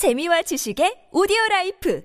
재미와 지식의 오디오 라이프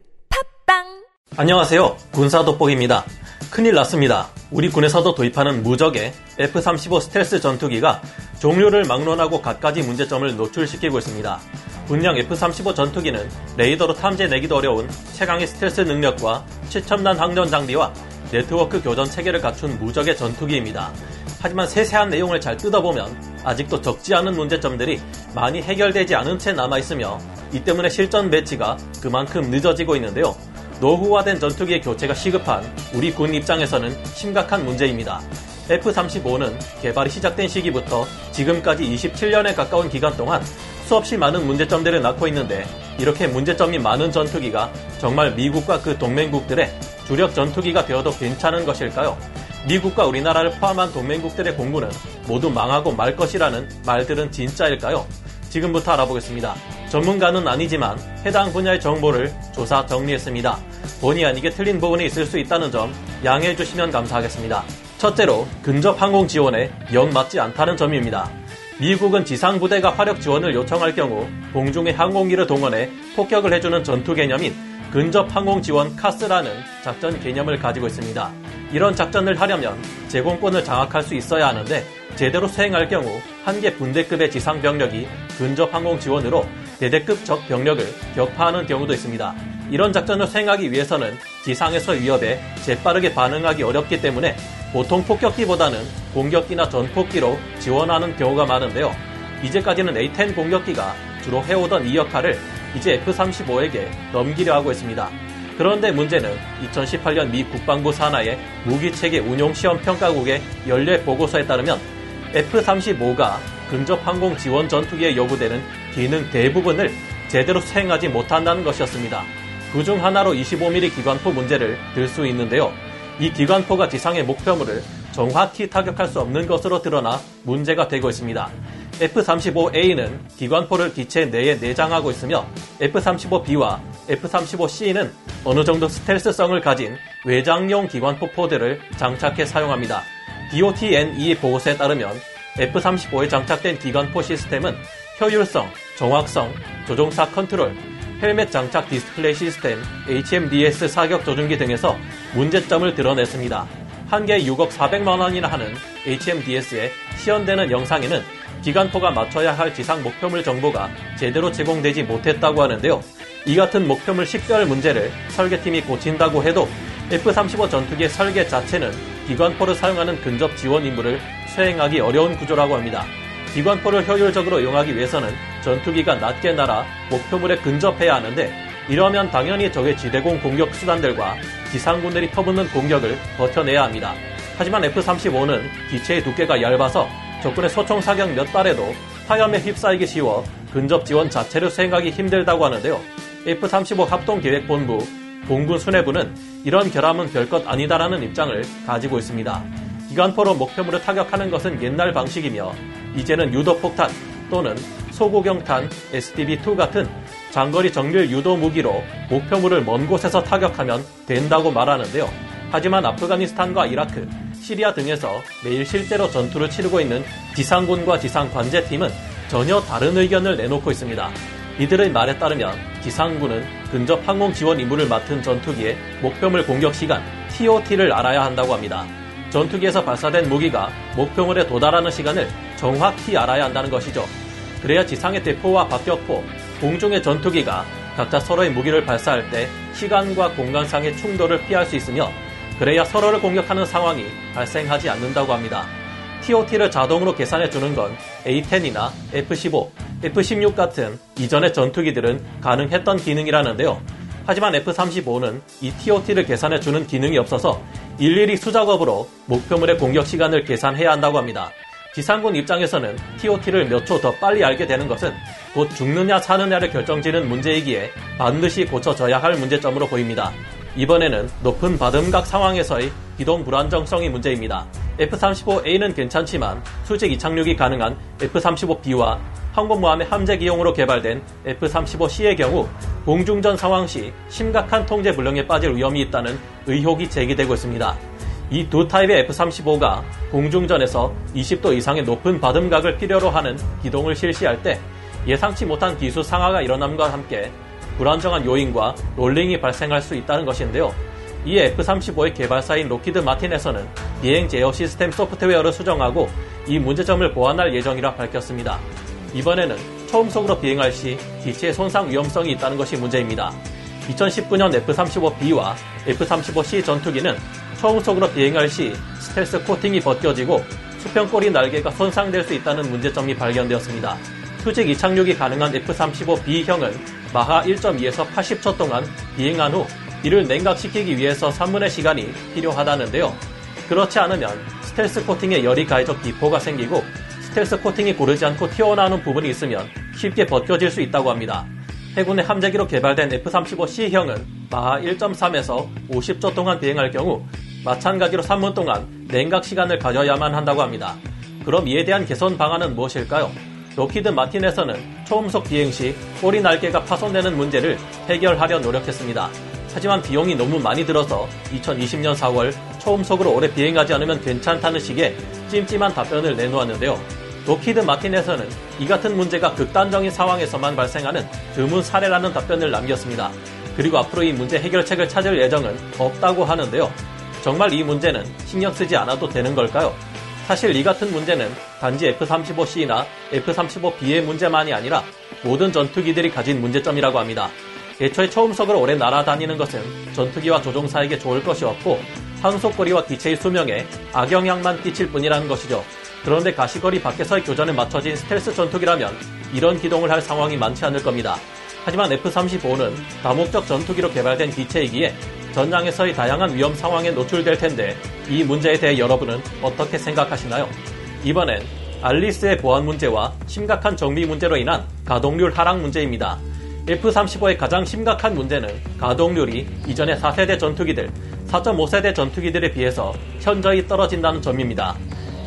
팟빵 안녕하세요. 군사 돋보기입니다. 큰일 났습니다. 우리 군에서도 도입하는 무적의 F-35 스텔스 전투기가 종류를 막론하고 갖가지 문제점을 노출시키고 있습니다. 분명 F-35 전투기는 레이더로 탐지해내기도 어려운 최강의 스텔스 능력과 최첨단 항전 장비와 네트워크 교전 체계를 갖춘 무적의 전투기입니다. 하지만 세세한 내용을 잘 뜯어보면 아직도 적지 않은 문제점들이 많이 해결되지 않은 채 남아있으며 이 때문에 실전 배치가 그만큼 늦어지고 있는데요. 노후화된 전투기의 교체가 시급한 우리 군 입장에서는 심각한 문제입니다. F-35는 개발이 시작된 시기부터 지금까지 27년에 가까운 기간 동안 수없이 많은 문제점들을 낳고 있는데 이렇게 문제점이 많은 전투기가 정말 미국과 그 동맹국들의 주력 전투기가 되어도 괜찮은 것일까요? 미국과 우리나라를 포함한 동맹국들의 공군은 모두 망하고 말 것이라는 말들은 진짜일까요? 지금부터 알아보겠습니다. 전문가는 아니지만 해당 분야의 정보를 조사 정리했습니다. 본의 아니게 틀린 부분이 있을 수 있다는 점 양해해 주시면 감사하겠습니다. 첫째로 근접 항공 지원에 영 맞지 않다는 점입니다. 미국은 지상부대가 화력 지원을 요청할 경우 공중의 항공기를 동원해 폭격을 해주는 전투 개념인 근접 항공 지원 카스라는 작전 개념을 가지고 있습니다. 이런 작전을 하려면 제공권을 장악할 수 있어야 하는데 제대로 수행할 경우 한 개 분대급의 지상 병력이 근접 항공 지원으로 대대급 적 병력을 격파하는 경우도 있습니다. 이런 작전을 수행하기 위해서는 지상에서 위협에 재빠르게 반응하기 어렵기 때문에 보통 폭격기보다는 공격기나 전폭기로 지원하는 경우가 많은데요. 이제까지는 A-10 공격기가 주로 해오던 이 역할을 이제 F-35에게 넘기려 하고 있습니다. 그런데 문제는 2018년 미 국방부 산하의 무기체계 운용 시험 평가국의 연례 보고서에 따르면 F-35가 근접 항공 지원 전투기에 요구되는 기능 대부분을 제대로 수행하지 못한다는 것이었습니다. 그 중 하나로 25mm 기관포 문제를 들 수 있는데요. 이 기관포가 지상의 목표물을 정확히 타격할 수 없는 것으로 드러나 문제가 되고 있습니다. F-35A는 기관포를 기체 내에 내장하고 있으며 F-35B와 F-35C는 어느 정도 스텔스성을 가진 외장용 기관포 포대를 장착해 사용합니다. DOT&E 보고서에 따르면 F-35에 장착된 기관포 시스템은 효율성, 정확성, 조종사 컨트롤, 헬멧 장착 디스플레이 시스템, HMDS 사격 조준기 등에서 문제점을 드러냈습니다. 한 개에 6억 400만 원이나 하는 HMDS에 시현되는 영상에는 기관포가 맞춰야 할 지상 목표물 정보가 제대로 제공되지 못했다고 하는데요. 이 같은 목표물 식별 문제를 설계팀이 고친다고 해도 F-35 전투기의 설계 자체는 기관포를 사용하는 근접 지원 임무를 수행하기 어려운 구조라고 합니다. 기관포를 효율적으로 이용하기 위해서는 전투기가 낮게 날아 목표물에 근접해야 하는데 이러면 당연히 적의 지대공 공격 수단들과 지상군들이 터붓는 공격을 버텨내야 합니다. 하지만 F-35는 기체의 두께가 얇아서 적군의 소총 사격 몇 발에도 화염에 휩싸이기 쉬워 근접 지원 자체를 수행하기 힘들다고 하는데요. F-35 합동계획본부 공군 수뇌부는 이런 결함은 별것 아니다라는 입장을 가지고 있습니다. 기관포로 목표물을 타격하는 것은 옛날 방식이며 이제는 유도폭탄 또는 소고경탄 SDB-2 같은 장거리 정밀 유도 무기로 목표물을 먼 곳에서 타격하면 된다고 말하는데요. 하지만 아프가니스탄과 이라크, 시리아 등에서 매일 실제로 전투를 치르고 있는 지상군과 지상 관제팀은 전혀 다른 의견을 내놓고 있습니다. 이들의 말에 따르면 지상군은 근접 항공 지원 임무를 맡은 전투기의 목표물 공격 시간 TOT를 알아야 한다고 합니다. 전투기에서 발사된 무기가 목표물에 도달하는 시간을 정확히 알아야 한다는 것이죠. 그래야 지상의 대포와 박격포, 공중의 전투기가 각자 서로의 무기를 발사할 때 시간과 공간상의 충돌을 피할 수 있으며 그래야 서로를 공격하는 상황이 발생하지 않는다고 합니다. TOT를 자동으로 계산해 주는 건 A-10이나 F-15, F-16 같은 이전의 전투기들은 가능했던 기능이라는데요. 하지만 F-35는 이 TOT를 계산해 주는 기능이 없어서 일일이 수작업으로 목표물의 공격 시간을 계산해야 한다고 합니다. 지상군 입장에서는 TOT를 몇 초 더 빨리 알게 되는 것은 곧 죽느냐 사느냐를 결정지는 문제이기에 반드시 고쳐져야 할 문제점으로 보입니다. 이번에는 높은 바듬각 상황에서의 기동 불안정성이 문제입니다. F-35A는 괜찮지만 수직 이착륙이 가능한 F-35B와 항공모함의 함재 기용으로 개발된 F-35C의 경우 공중전 상황 시 심각한 통제 불능에 빠질 위험이 있다는 의혹이 제기되고 있습니다. 이 두 타입의 F-35가 공중전에서 20도 이상의 높은 바듬각을 필요로 하는 기동을 실시할 때 예상치 못한 기수 상하가 일어남과 함께 불안정한 요인과 롤링이 발생할 수 있다는 것인데요. 이에 F-35의 개발사인 록히드 마틴에서는 비행 제어 시스템 소프트웨어를 수정하고 이 문제점을 보완할 예정이라 밝혔습니다. 이번에는 초음속으로 비행할 시 기체의 손상 위험성이 있다는 것이 문제입니다. 2019년 F-35B와 F-35C 전투기는 초음속으로 비행할 시 스텔스 코팅이 벗겨지고 수평꼬리 날개가 손상될 수 있다는 문제점이 발견되었습니다. 수직 이착륙이 가능한 F-35B형은 마하 1.2에서 80초 동안 비행한 후 이를 냉각시키기 위해서 3분의 시간이 필요하다는데요. 그렇지 않으면 스텔스 코팅에 열이 가해져 비포가 생기고 스텔스 코팅이 고르지 않고 튀어나오는 부분이 있으면 쉽게 벗겨질 수 있다고 합니다. 해군의 함재기로 개발된 F-35C형은 마하 1.3에서 50초 동안 비행할 경우 마찬가지로 3분 동안 냉각 시간을 가져야만 한다고 합니다. 그럼 이에 대한 개선 방안은 무엇일까요? 록히드 마틴에서는 초음속 비행 시 꼬리 날개가 파손되는 문제를 해결하려 노력했습니다. 하지만 비용이 너무 많이 들어서 2020년 4월 초음속으로 오래 비행하지 않으면 괜찮다는 식의 찜찜한 답변을 내놓았는데요. 록히드 마틴에서는 이 같은 문제가 극단적인 상황에서만 발생하는 드문 사례라는 답변을 남겼습니다. 그리고 앞으로 이 문제 해결책을 찾을 예정은 없다고 하는데요. 정말 이 문제는 신경 쓰지 않아도 되는 걸까요? 사실 이 같은 문제는 단지 F-35C나 F-35B의 문제만이 아니라 모든 전투기들이 가진 문제점이라고 합니다. 애초에 초음속으로 오래 날아다니는 것은 전투기와 조종사에게 좋을 것이 없고 항속거리와 기체의 수명에 악영향만 끼칠 뿐이라는 것이죠. 그런데 가시거리 밖에서의 교전에 맞춰진 스텔스 전투기라면 이런 기동을 할 상황이 많지 않을 겁니다. 하지만 F-35는 다목적 전투기로 개발된 기체이기에 전장에서의 다양한 위험 상황에 노출될 텐데 이 문제에 대해 여러분은 어떻게 생각하시나요? 이번엔 알리스의 보안 문제와 심각한 정비 문제로 인한 가동률 하락 문제입니다. F-35의 가장 심각한 문제는 가동률이 이전의 4세대 전투기들, 4.5세대 전투기들에 비해서 현저히 떨어진다는 점입니다.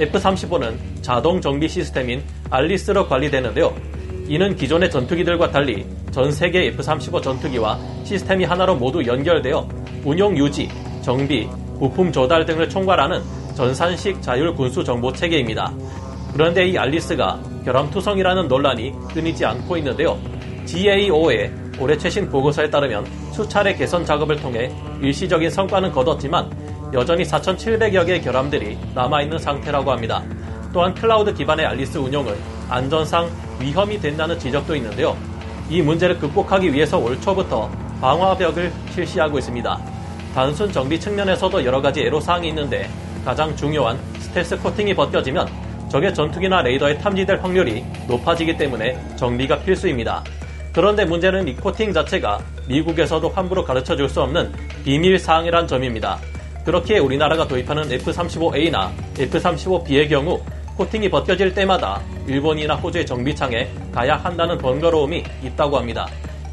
F-35는 자동 정비 시스템인 알리스로 관리되는데요. 이는 기존의 전투기들과 달리 전 세계 F-35 전투기와 시스템이 하나로 모두 연결되어 운용 유지, 정비, 부품 조달 등을 총괄하는 전산식 자율 군수 정보 체계입니다. 그런데 이 알리스가 결함투성이라는 논란이 끊이지 않고 있는데요. GAO의 올해 최신 보고서에 따르면 수차례 개선 작업을 통해 일시적인 성과는 거뒀지만 여전히 4,700여 개의 결함들이 남아있는 상태라고 합니다. 또한 클라우드 기반의 ALIS 운용은 안전상 위험이 된다는 지적도 있는데요. 이 문제를 극복하기 위해서 올 초부터 방화벽을 실시하고 있습니다. 단순 정비 측면에서도 여러 가지 애로사항이 있는데 가장 중요한 스텔스 코팅이 벗겨지면 적의 전투기나 레이더에 탐지될 확률이 높아지기 때문에 정비가 필수입니다. 그런데 문제는 이 코팅 자체가 미국에서도 함부로 가르쳐 줄 수 없는 비밀 사항이란 점입니다. 그렇기에 우리나라가 도입하는 F-35A나 F-35B의 경우 코팅이 벗겨질 때마다 일본이나 호주의 정비창에 가야 한다는 번거로움이 있다고 합니다.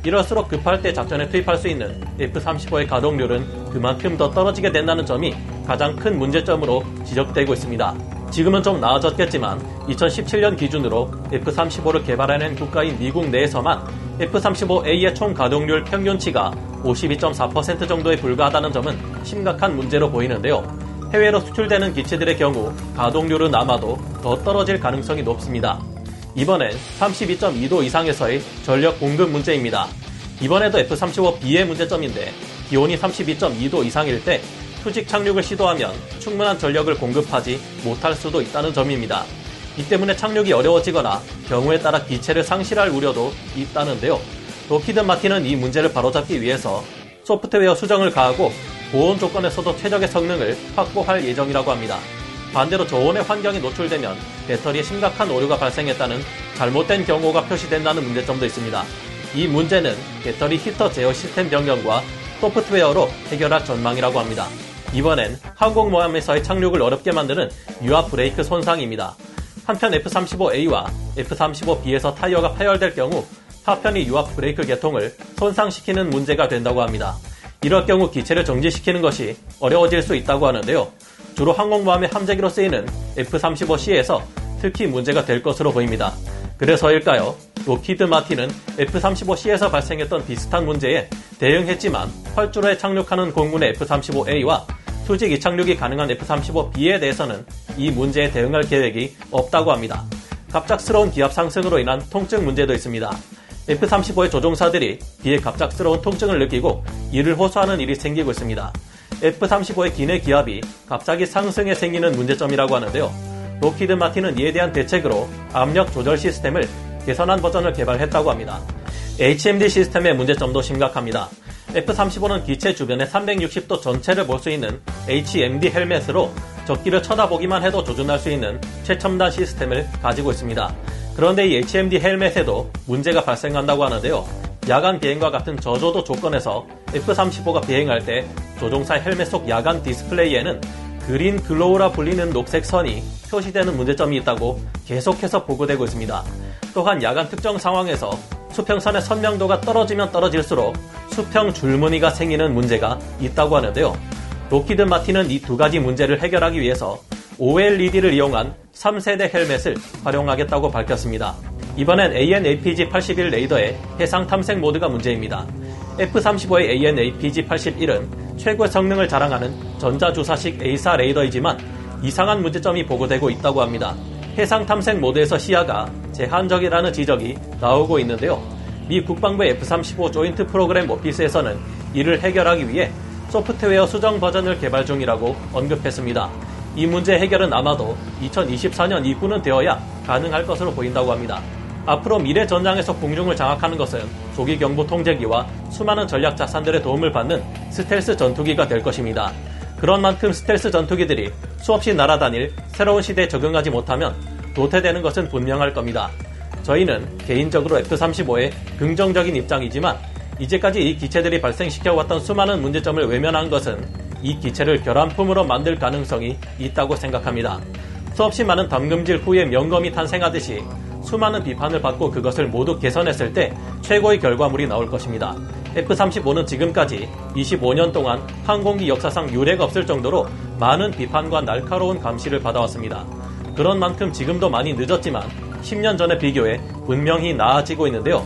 이럴수록 급할 때 작전에 투입할 수 있는 F-35의 가동률은 그만큼 더 떨어지게 된다는 점이 가장 큰 문제점으로 지적되고 있습니다. 지금은 좀 나아졌겠지만 2017년 기준으로 F-35를 개발해낸 국가인 미국 내에서만 F-35A의 총 가동률 평균치가 52.4% 정도에 불과하다는 점은 심각한 문제로 보이는데요. 해외로 수출되는 기체들의 경우 가동률은 아마도 더 떨어질 가능성이 높습니다. 이번엔 32.2도 이상에서의 전력 공급 문제입니다. 이번에도 F-35B의 문제점인데 기온이 32.2도 이상일 때 수직 착륙을 시도하면 충분한 전력을 공급하지 못할 수도 있다는 점입니다. 이 때문에 착륙이 어려워지거나 경우에 따라 기체를 상실할 우려도 있다는데요. 록히드 마틴은 이 문제를 바로잡기 위해서 소프트웨어 수정을 가하고 고온 조건에서도 최적의 성능을 확보할 예정이라고 합니다. 반대로 저온의 환경에 노출되면 배터리에 심각한 오류가 발생했다는 잘못된 경고가 표시된다는 문제점도 있습니다. 이 문제는 배터리 히터 제어 시스템 변경과 소프트웨어로 해결할 전망이라고 합니다. 이번엔 항공모함에서의 착륙을 어렵게 만드는 유압 브레이크 손상입니다. 한편 F-35A와 F-35B에서 타이어가 파열될 경우 파편이 유압 브레이크 계통을 손상시키는 문제가 된다고 합니다. 이럴 경우 기체를 정지시키는 것이 어려워질 수 있다고 하는데요. 주로 항공모함의 함재기로 쓰이는 F-35C에서 특히 문제가 될 것으로 보입니다. 그래서일까요? 록히드 마틴은 F-35C에서 발생했던 비슷한 문제에 대응했지만 활주로에 착륙하는 공군의 F-35A와 수직 이 착륙이 가능한 F-35B에 대해서는 이 문제에 대응할 계획이 없다고 합니다. 갑작스러운 기압 상승으로 인한 통증 문제도 있습니다. F-35의 조종사들이 뒤에 갑작스러운 통증을 느끼고 이를 호소하는 일이 생기고 있습니다. F-35의 기내 기압이 갑자기 상승해 생기는 문제점이라고 하는데요. 로키드 마틴은 이에 대한 대책으로 압력 조절 시스템을 개선한 버전을 개발했다고 합니다. HMD 시스템의 문제점도 심각합니다. F-35는 기체 주변의 360도 전체를 볼 수 있는 HMD 헬멧으로 적기를 쳐다보기만 해도 조준할 수 있는 최첨단 시스템을 가지고 있습니다. 그런데 이 HMD 헬멧에도 문제가 발생한다고 하는데요. 야간 비행과 같은 저조도 조건에서 F-35가 비행할 때 조종사 헬멧 속 야간 디스플레이에는 green glow라 불리는 녹색 선이 표시되는 문제점이 있다고 계속해서 보고되고 있습니다. 또한 야간 특정 상황에서 수평선의 선명도가 떨어지면 떨어질수록 수평 줄무늬가 생기는 문제가 있다고 하는데요. 로키드 마틴은 이 두 가지 문제를 해결하기 위해서 OLED를 이용한 3세대 헬멧을 활용하겠다고 밝혔습니다. 이번엔 AN-APG-81 레이더의 해상 탐색 모드가 문제입니다. F-35의 AN-APG-81은 최고의 성능을 자랑하는 전자주사식 A사 레이더이지만 이상한 문제점이 보고되고 있다고 합니다. 해상 탐색 모드에서 시야가 제한적이라는 지적이 나오고 있는데요. 미 국방부 F-35 조인트 프로그램 오피스에서는 이를 해결하기 위해 소프트웨어 수정 버전을 개발 중이라고 언급했습니다. 이 문제 해결은 아마도 2024년 이후는 되어야 가능할 것으로 보인다고 합니다. 앞으로 미래 전장에서 공중을 장악하는 것은 조기 경보 통제기와 수많은 전략 자산들의 도움을 받는 스텔스 전투기가 될 것입니다. 그런 만큼 스텔스 전투기들이 수없이 날아다닐 새로운 시대에 적응하지 못하면 도태되는 것은 분명할 겁니다. 저희는 개인적으로 F-35에 긍정적인 입장이지만 이제까지 이 기체들이 발생시켜왔던 수많은 문제점을 외면한 것은 이 기체를 결함품으로 만들 가능성이 있다고 생각합니다. 수없이 많은 담금질 후에 명검이 탄생하듯이 수많은 비판을 받고 그것을 모두 개선했을 때 최고의 결과물이 나올 것입니다. F-35는 지금까지 25년 동안 항공기 역사상 유례가 없을 정도로 많은 비판과 날카로운 감시를 받아왔습니다. 그런 만큼 지금도 많이 늦었지만 10년 전에 비교해 분명히 나아지고 있는데요.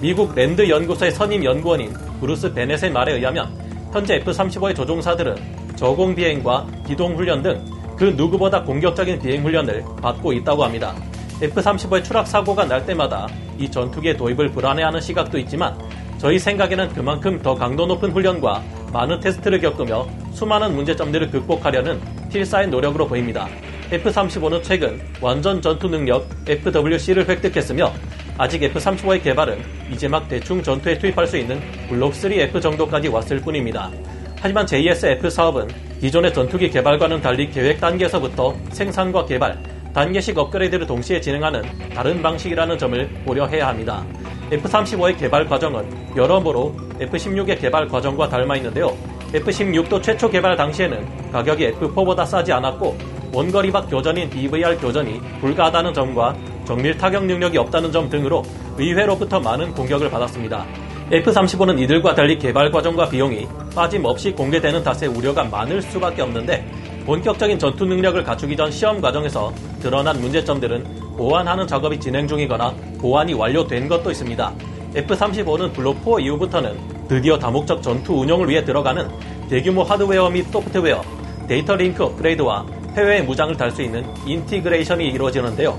미국 랜드 연구소의 선임 연구원인 브루스 베넷의 말에 의하면 현재 F-35의 조종사들은 저공 비행과 기동 훈련 등 그 누구보다 공격적인 비행 훈련을 받고 있다고 합니다. F-35의 추락 사고가 날 때마다 이 전투기의 도입을 불안해하는 시각도 있지만 저희 생각에는 그만큼 더 강도 높은 훈련과 많은 테스트를 겪으며 수많은 문제점들을 극복하려는 필사의 노력으로 보입니다. F-35는 최근 완전 전투 능력 FWC를 획득했으며 아직 F-35의 개발은 이제 막 대충 전투에 투입할 수 있는 블록 3F 정도까지 왔을 뿐입니다. 하지만 JSF 사업은 기존의 전투기 개발과는 달리 계획 단계에서부터 생산과 개발, 단계식 업그레이드를 동시에 진행하는 다른 방식이라는 점을 고려해야 합니다. F-35의 개발 과정은 여러모로 F-16의 개발 과정과 닮아 있는데요. F-16도 최초 개발 당시에는 가격이 F-4보다 싸지 않았고 원거리 밖 교전인 BVR 교전이 불가하다는 점과 정밀 타격 능력이 없다는 점 등으로 의회로부터 많은 공격을 받았습니다. F-35는 이들과 달리 개발 과정과 비용이 빠짐없이 공개되는 탓에 우려가 많을 수밖에 없는데 본격적인 전투 능력을 갖추기 전 시험 과정에서 드러난 문제점들은 보완하는 작업이 진행 중이거나 보완이 완료된 것도 있습니다. F-35는 블록 4 이후부터는 드디어 다목적 전투 운용을 위해 들어가는 대규모 하드웨어 및 소프트웨어, 데이터 링크 업그레이드와 해외 무장을 달 수 있는 integration이 이루어지는데요.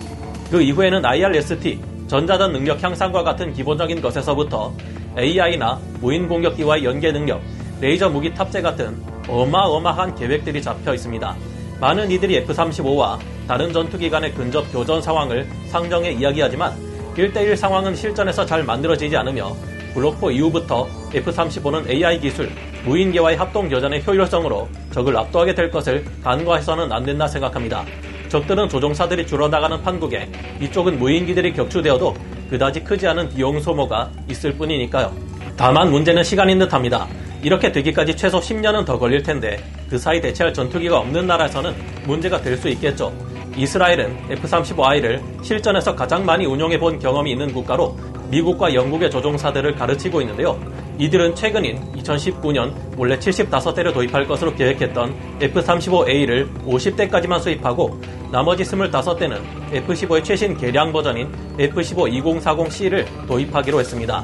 그 이후에는 IRST, 전자전 능력 향상과 같은 기본적인 것에서부터 AI나 무인 공격기와의 연계 능력, 레이저 무기 탑재 같은 어마어마한 계획들이 잡혀 있습니다. 많은 이들이 F-35와 다른 전투기 간의 근접 교전 상황을 상정해 이야기하지만 1대1 상황은 실전에서 잘 만들어지지 않으며 블록4 이후부터 F-35는 AI 기술, 무인기와의 합동 교전의 효율성으로 적을 압도하게 될 것을 간과해서는 안 된다 생각합니다. 적들은 조종사들이 줄어나가는 판국에 이쪽은 무인기들이 격추되어도 그다지 크지 않은 비용 소모가 있을 뿐이니까요. 다만 문제는 시간인 듯 합니다. 이렇게 되기까지 최소 10년은 더 걸릴 텐데 그 사이 대체할 전투기가 없는 나라에서는 문제가 될 수 있겠죠. 이스라엘은 F-35I를 실전에서 가장 많이 운용해 본 경험이 있는 국가로 미국과 영국의 조종사들을 가르치고 있는데요. 이들은 최근인 2019년 원래 75대를 도입할 것으로 계획했던 F-35A를 50대까지만 수입하고 나머지 25대는 F-15의 최신 개량 버전인 F-15-2040C를 도입하기로 했습니다.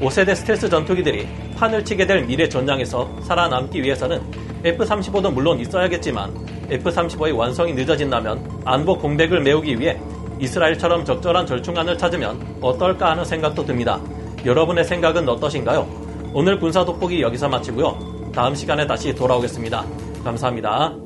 5세대 스텔스 전투기들이 판을 치게 될 미래 전장에서 살아남기 위해서는 F-35도 물론 있어야겠지만 F-35의 완성이 늦어진다면 안보 공백을 메우기 위해 이스라엘처럼 적절한 절충안을 찾으면 어떨까 하는 생각도 듭니다. 여러분의 생각은 어떠신가요? 오늘 군사 돋보기 여기서 마치고요. 다음 시간에 다시 돌아오겠습니다. 감사합니다.